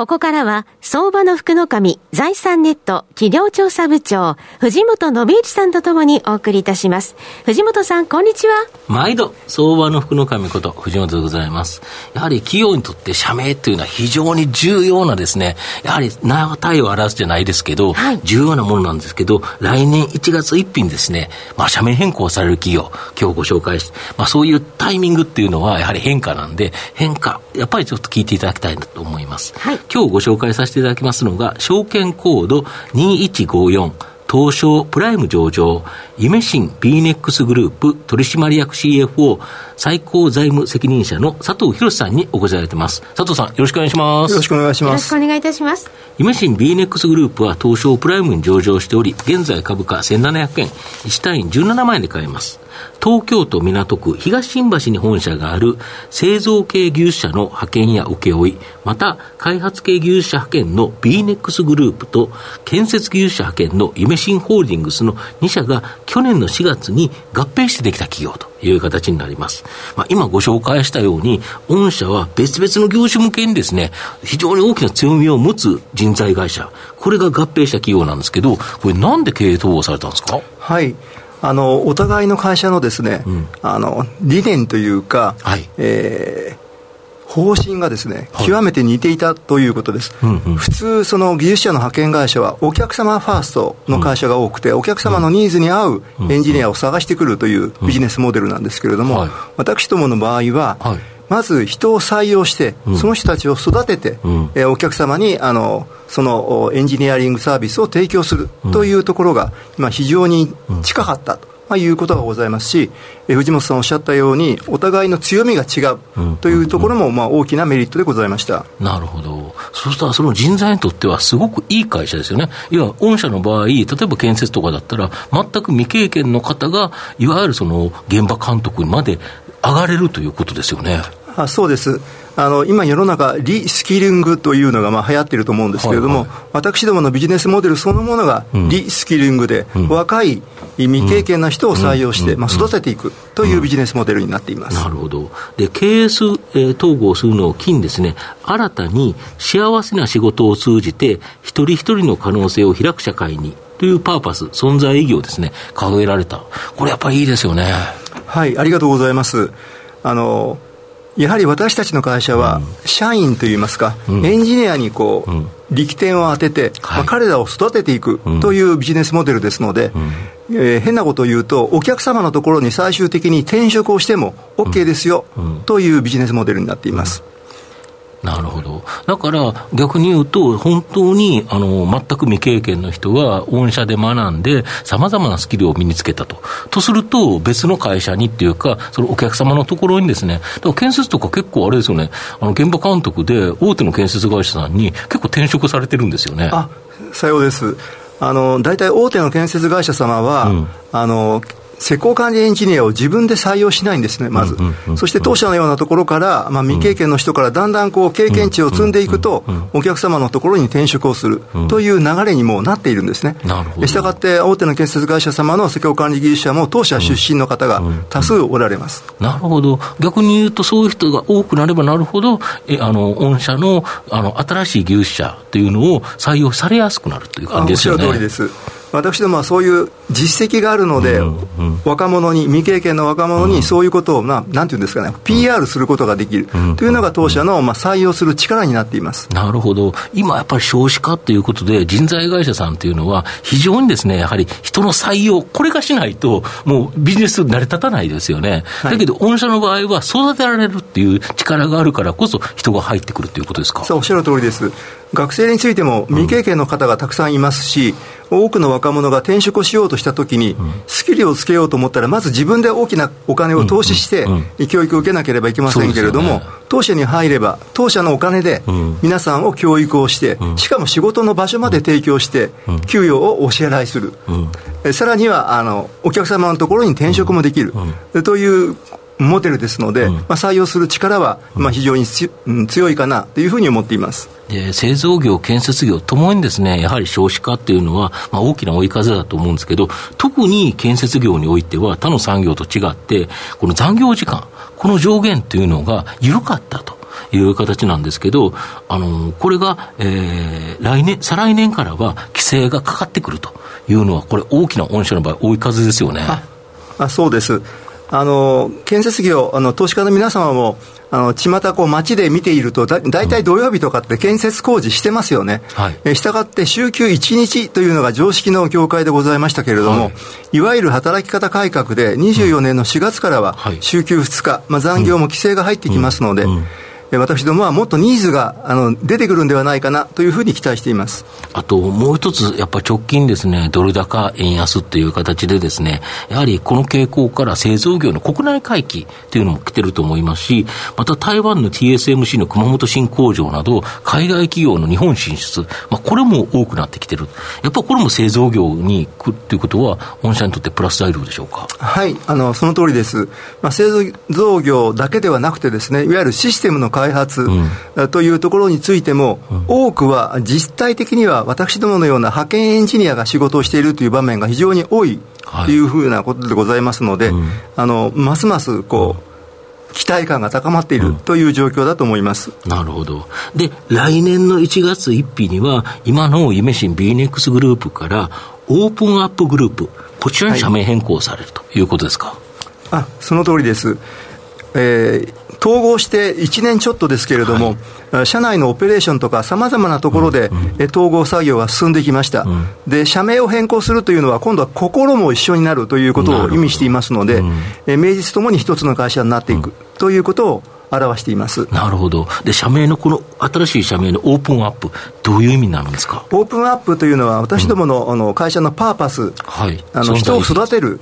ここからは、相場の福の神、財産ネット企業調査部長、藤本信之さんとともにお送りいたします。藤本さん、こんにちは。毎度、相場の福の神こと、藤本でございます。やはり企業にとって社名というのは非常に重要なですね、やはり名体を表すじゃないですけど、はい、重要なものなんですけど、来年1月1日にですね、まあ社名変更される企業、今日ご紹介して、まあそういうタイミングっていうのはやはり変化なんで、変化、やっぱりちょっと聞いていただきたいなと思います。はい今日ご紹介させていただきますのが、証券コード2154、東証プライム上場、夢新 BNEX グループ取締役 CFO 最高財務責任者の佐藤博さんにお越しいただいてます。佐藤さん、よろしくお願いします。よろしくお願いします。よろしくお願いいたします。夢新 BNEX グループは東証プライムに上場しており、現在株価1700円、1単位17万円で買えます。東京都港区東新橋に本社がある製造系技術者の派遣や請負、また開発系技術者派遣の BNEX グループと建設技術者派遣の夢新ホールディングスの2社が去年の4月に合併してできた企業という形になります。まあ、今ご紹介したように、御社は別々の業種向けにですね、非常に大きな強みを持つ人材会社、これが合併した企業なんですけど、これなんで経営統合されたんですか？はい。あのお互いの会社のですね、うん、あの理念というか、はい、えー方針がですね、極めて似ていたということです、うんうん、普通、その技術者の派遣会社は、お客様ファーストの会社が多くて、お客様のニーズに合うエンジニアを探してくるというビジネスモデルなんですけれども、私どもの場合は、はい、まず人を採用して、その人たちを育てて、うん、えお客様にあのそのエンジニアリングサービスを提供するというところが、今、非常に近かったと。まあ、いうことがございますし、え藤本さんおっしゃったように、お互いの強みが違うというところも、まあ、大きなメリットでございました。なるほど。そうしたら、その人材にとっては、すごくいい会社ですよね。いや、御社の場合、例えば建設とかだったら、全く未経験の方が、いわゆるその現場監督まで上がれるということですよね。あそうです。あの今、世の中、リスキリングというのがまあ流行っていると思うんですけれども、はいはい、私どものビジネスモデルそのものがリスキリングで、うん、若い未経験な人を採用して、まあ、育てていくというビジネスモデルになっています、なるほど、で経営数、えー、統合するのを機にですね、新たに幸せな仕事を通じて、一人一人の可能性を開く社会にというパーパス、存在意義をですね、掲げられた、これやっぱりいいですよね。はい、ありがとうございます。あのやはり私たちの会社は、社員といいますか、うん、エンジニアにこう、力点を当てて、まあ、彼らを育てていくというビジネスモデルですので、えー、変なことを言うと、お客様のところに最終的に転職をしても OK ですよ、というビジネスモデルになっています。なるほど。だから逆に言うと、本当にあの全く未経験の人が御社で学んで、さまざまなスキルを身につけたと。とすると、別の会社にっていうか、そのお客様のところにですね、だから建設とか結構あれですよね、あの現場監督で大手の建設会社さんに結構転職されてるんですよね。あさようです。あの大体大手の建設会社様は、うん、あの施工管理エンジニアを自分で採用しないんですね、まず。そして当社のようなところから、まあ、未経験の人からだんだんこう経験値を積んでいくと、お客様のところに転職をするという流れにもなっているんですね。したがって、大手の建設会社様の施工管理技術者も当社出身の方が多数おられます。なるほど。逆に言うと、そういう人が多くなればなるほど、えあの御社のあの新しい技術者というのを採用されやすくなるという感じですよね。おっしゃる通りです。私どもはそういう実績があるので、うんうん、若者に、未経験の若者にそういうことを、まあ、なんていうんですかね、PR することができる。というのが当社の、まあ、採用する力になっています。なるほど、今やっぱり少子化ということで、人材会社さんというのは、非常にですね、やはり人の採用、これがしないと、もうビジネス成り立たないですよね。はい、だけど、御社の場合は、育てられるっていう力があるからこそ、人が入ってくるということですか？そうおっしゃる通りです。学生についても未経験の方がたくさんいますし、多くの若者が転職をしようとしたときに、スキルをつけようと思ったら、まず自分で大きなお金を投資して、教育を受けなければいけませんけれども、当社に入れば、当社のお金で皆さんを教育をして、しかも仕事の場所まで提供して、給与をお支払いする、さらにはあのお客様のところに転職もできる、というモデルですので、まあ、採用する力は、まあ、非常に強いかなというふうに思っています。で製造業、建設業ともにですね、やはり少子化っていうのは、まあ、大きな追い風だと思うんですけど、特に建設業においては他の産業と違って、この残業時間、この上限というのが緩かったと。いう形なんですけど、あの、これが、えー、来年、再来年からは規制がかかってくるというのは、これ大きな御社の場合、追い風ですよね。あそうです。あの建設業、あの投資家の皆様も、あの巷こう街で見ているとだ、大体土曜日とかって建設工事してますよね、はい、えしたがって週休1日というのが常識の業界でございましたけれども、はい、いわゆる働き方改革で、24年の4月からは週休2日、まあ、残業も規制が入ってきますので、うんうん。うん私どもはもっとニーズがあの出てくるんではないかなというふうに期待しています。あともう一つ、やっぱり直近ですね、ドル高円安という形でですね、やはりこの傾向から製造業の国内回帰というのも来てると思いますし、また台湾の TSMC の熊本新工場など、海外企業の日本進出、まあ、これも多くなってきてる、やっぱこれも製造業に来るということは、御社にとってプラス材料でしょうか？はいあのその通りです、まあ、製造業だけではなくてですね、いわゆるシステムの開発というところについても、多くは実体的には私どものような派遣エンジニアが仕事をしているという場面が非常に多いというふうなことでございますので、あのますますこう、期待感が高まっているという状況だと思います、うん、なるほど。で、来年の1月1日には、今の夢新 BNEX グループから、オープンアップグループ、こちらに社名変更されるということですか？はい、あその通りです。えー、統合して1年ちょっとですけれども、はい、社内のオペレーションとか、さまざまなところで、うんうん、統合作業が進んできました、うん、で、社名を変更するというのは、今度は心も一緒になるということを意味していますので、うん、え名実ともに一つの会社になっていくということを、表しています。なるほど、で社名のこの新しい社名のオープンアップ、どういう意味になるんですか？オープンアップというのは、私どもの,、あの会社のパーパス、はい、あの人を育てる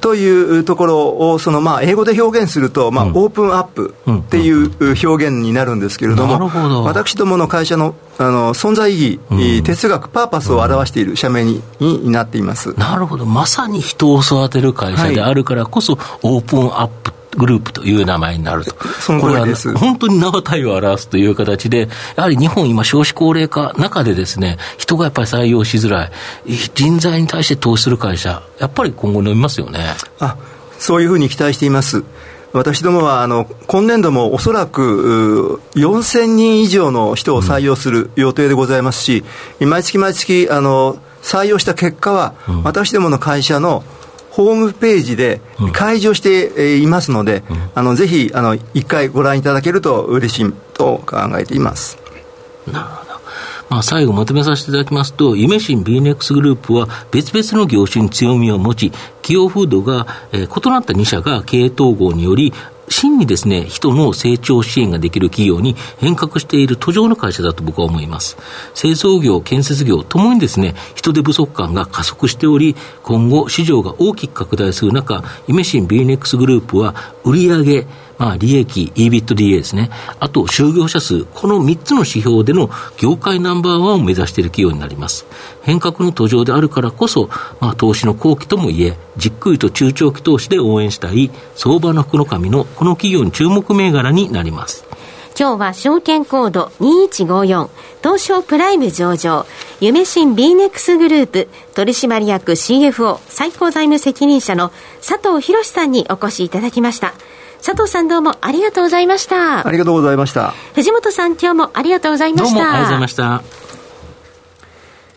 というところを、そのまあ英語で表現すると、まあ、オープンアップっていう表現になるんですけれども、私どもの会社のあの存在意義、哲学、パーパスを表している社名にになっています。なるほど、まさに人を育てる会社であるからこそ、オープンアップグループという名前になると。そのこれは本当に名は体を表すという形で、やはり日本今少子高齢化中でですね、人がやっぱり採用しづらい、人材に対して投資する会社、やっぱり今後伸びますよね。あ、そういうふうに期待しています。私どもはあの今年度もおそらく4000人以上の人を採用する予定でございますし、毎月毎月あの採用した結果は、私どもの会社のホームページで開示をしていますので、うん、あのぜひあの一回ご覧いただけると嬉しいと考えています。なるほど。まあ、最後まとめさせていただきますと、夢新 BNX グループは別々の業種に強みを持ち、企業風土が、えー、異なった2社が経営統合により、真にですね、人の成長支援ができる企業に変革している途上の会社だと僕は思います。製造業、建設業ともにですね、人手不足感が加速しており、今後市場が大きく拡大する中、イメシン BNX グループは売上まあ、利益、EBITDA ですね。あと、就業者数、この3つの指標での業界ナンバーワンを目指している企業になります。変革の途上であるからこそ、まあ、投資の後期ともいえ、じっくりと中長期投資で応援したい、相場の福の神のこの企業に注目銘柄になります。今日は証券コード2154東証プライム上場夢新 BNEX グループ取締役 CFO 最高財務責任者の佐藤博さんにお越しいただきました佐藤さんどうもありがとうございました。ありがとうございました。藤本さん今日もありがとうございました。どうもありがとうございました。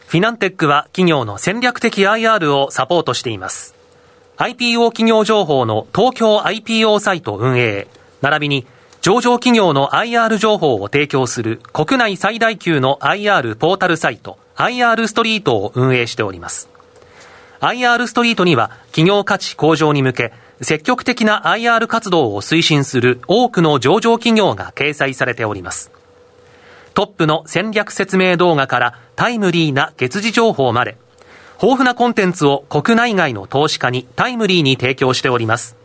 フィナンテックは企業の戦略的 IR をサポートしています。IPO 企業情報の東京 IPO サイト運営。並びに上場企業の IR 情報を提供する国内最大級の IR ポータルサイト IR ストリートを運営しております。IR ストリートには企業価値向上に向け積極的な IR 活動を推進する多くの上場企業が掲載されております。トップの戦略説明動画からタイムリーな月次情報まで、豊富なコンテンツを国内外の投資家にタイムリーに提供しております。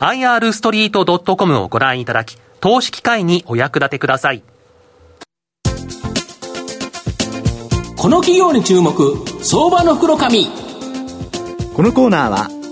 irstreet.com をご覧いただき、投資機会にお役立てください。この企業に注目、相場の袋紙。このコーナーは、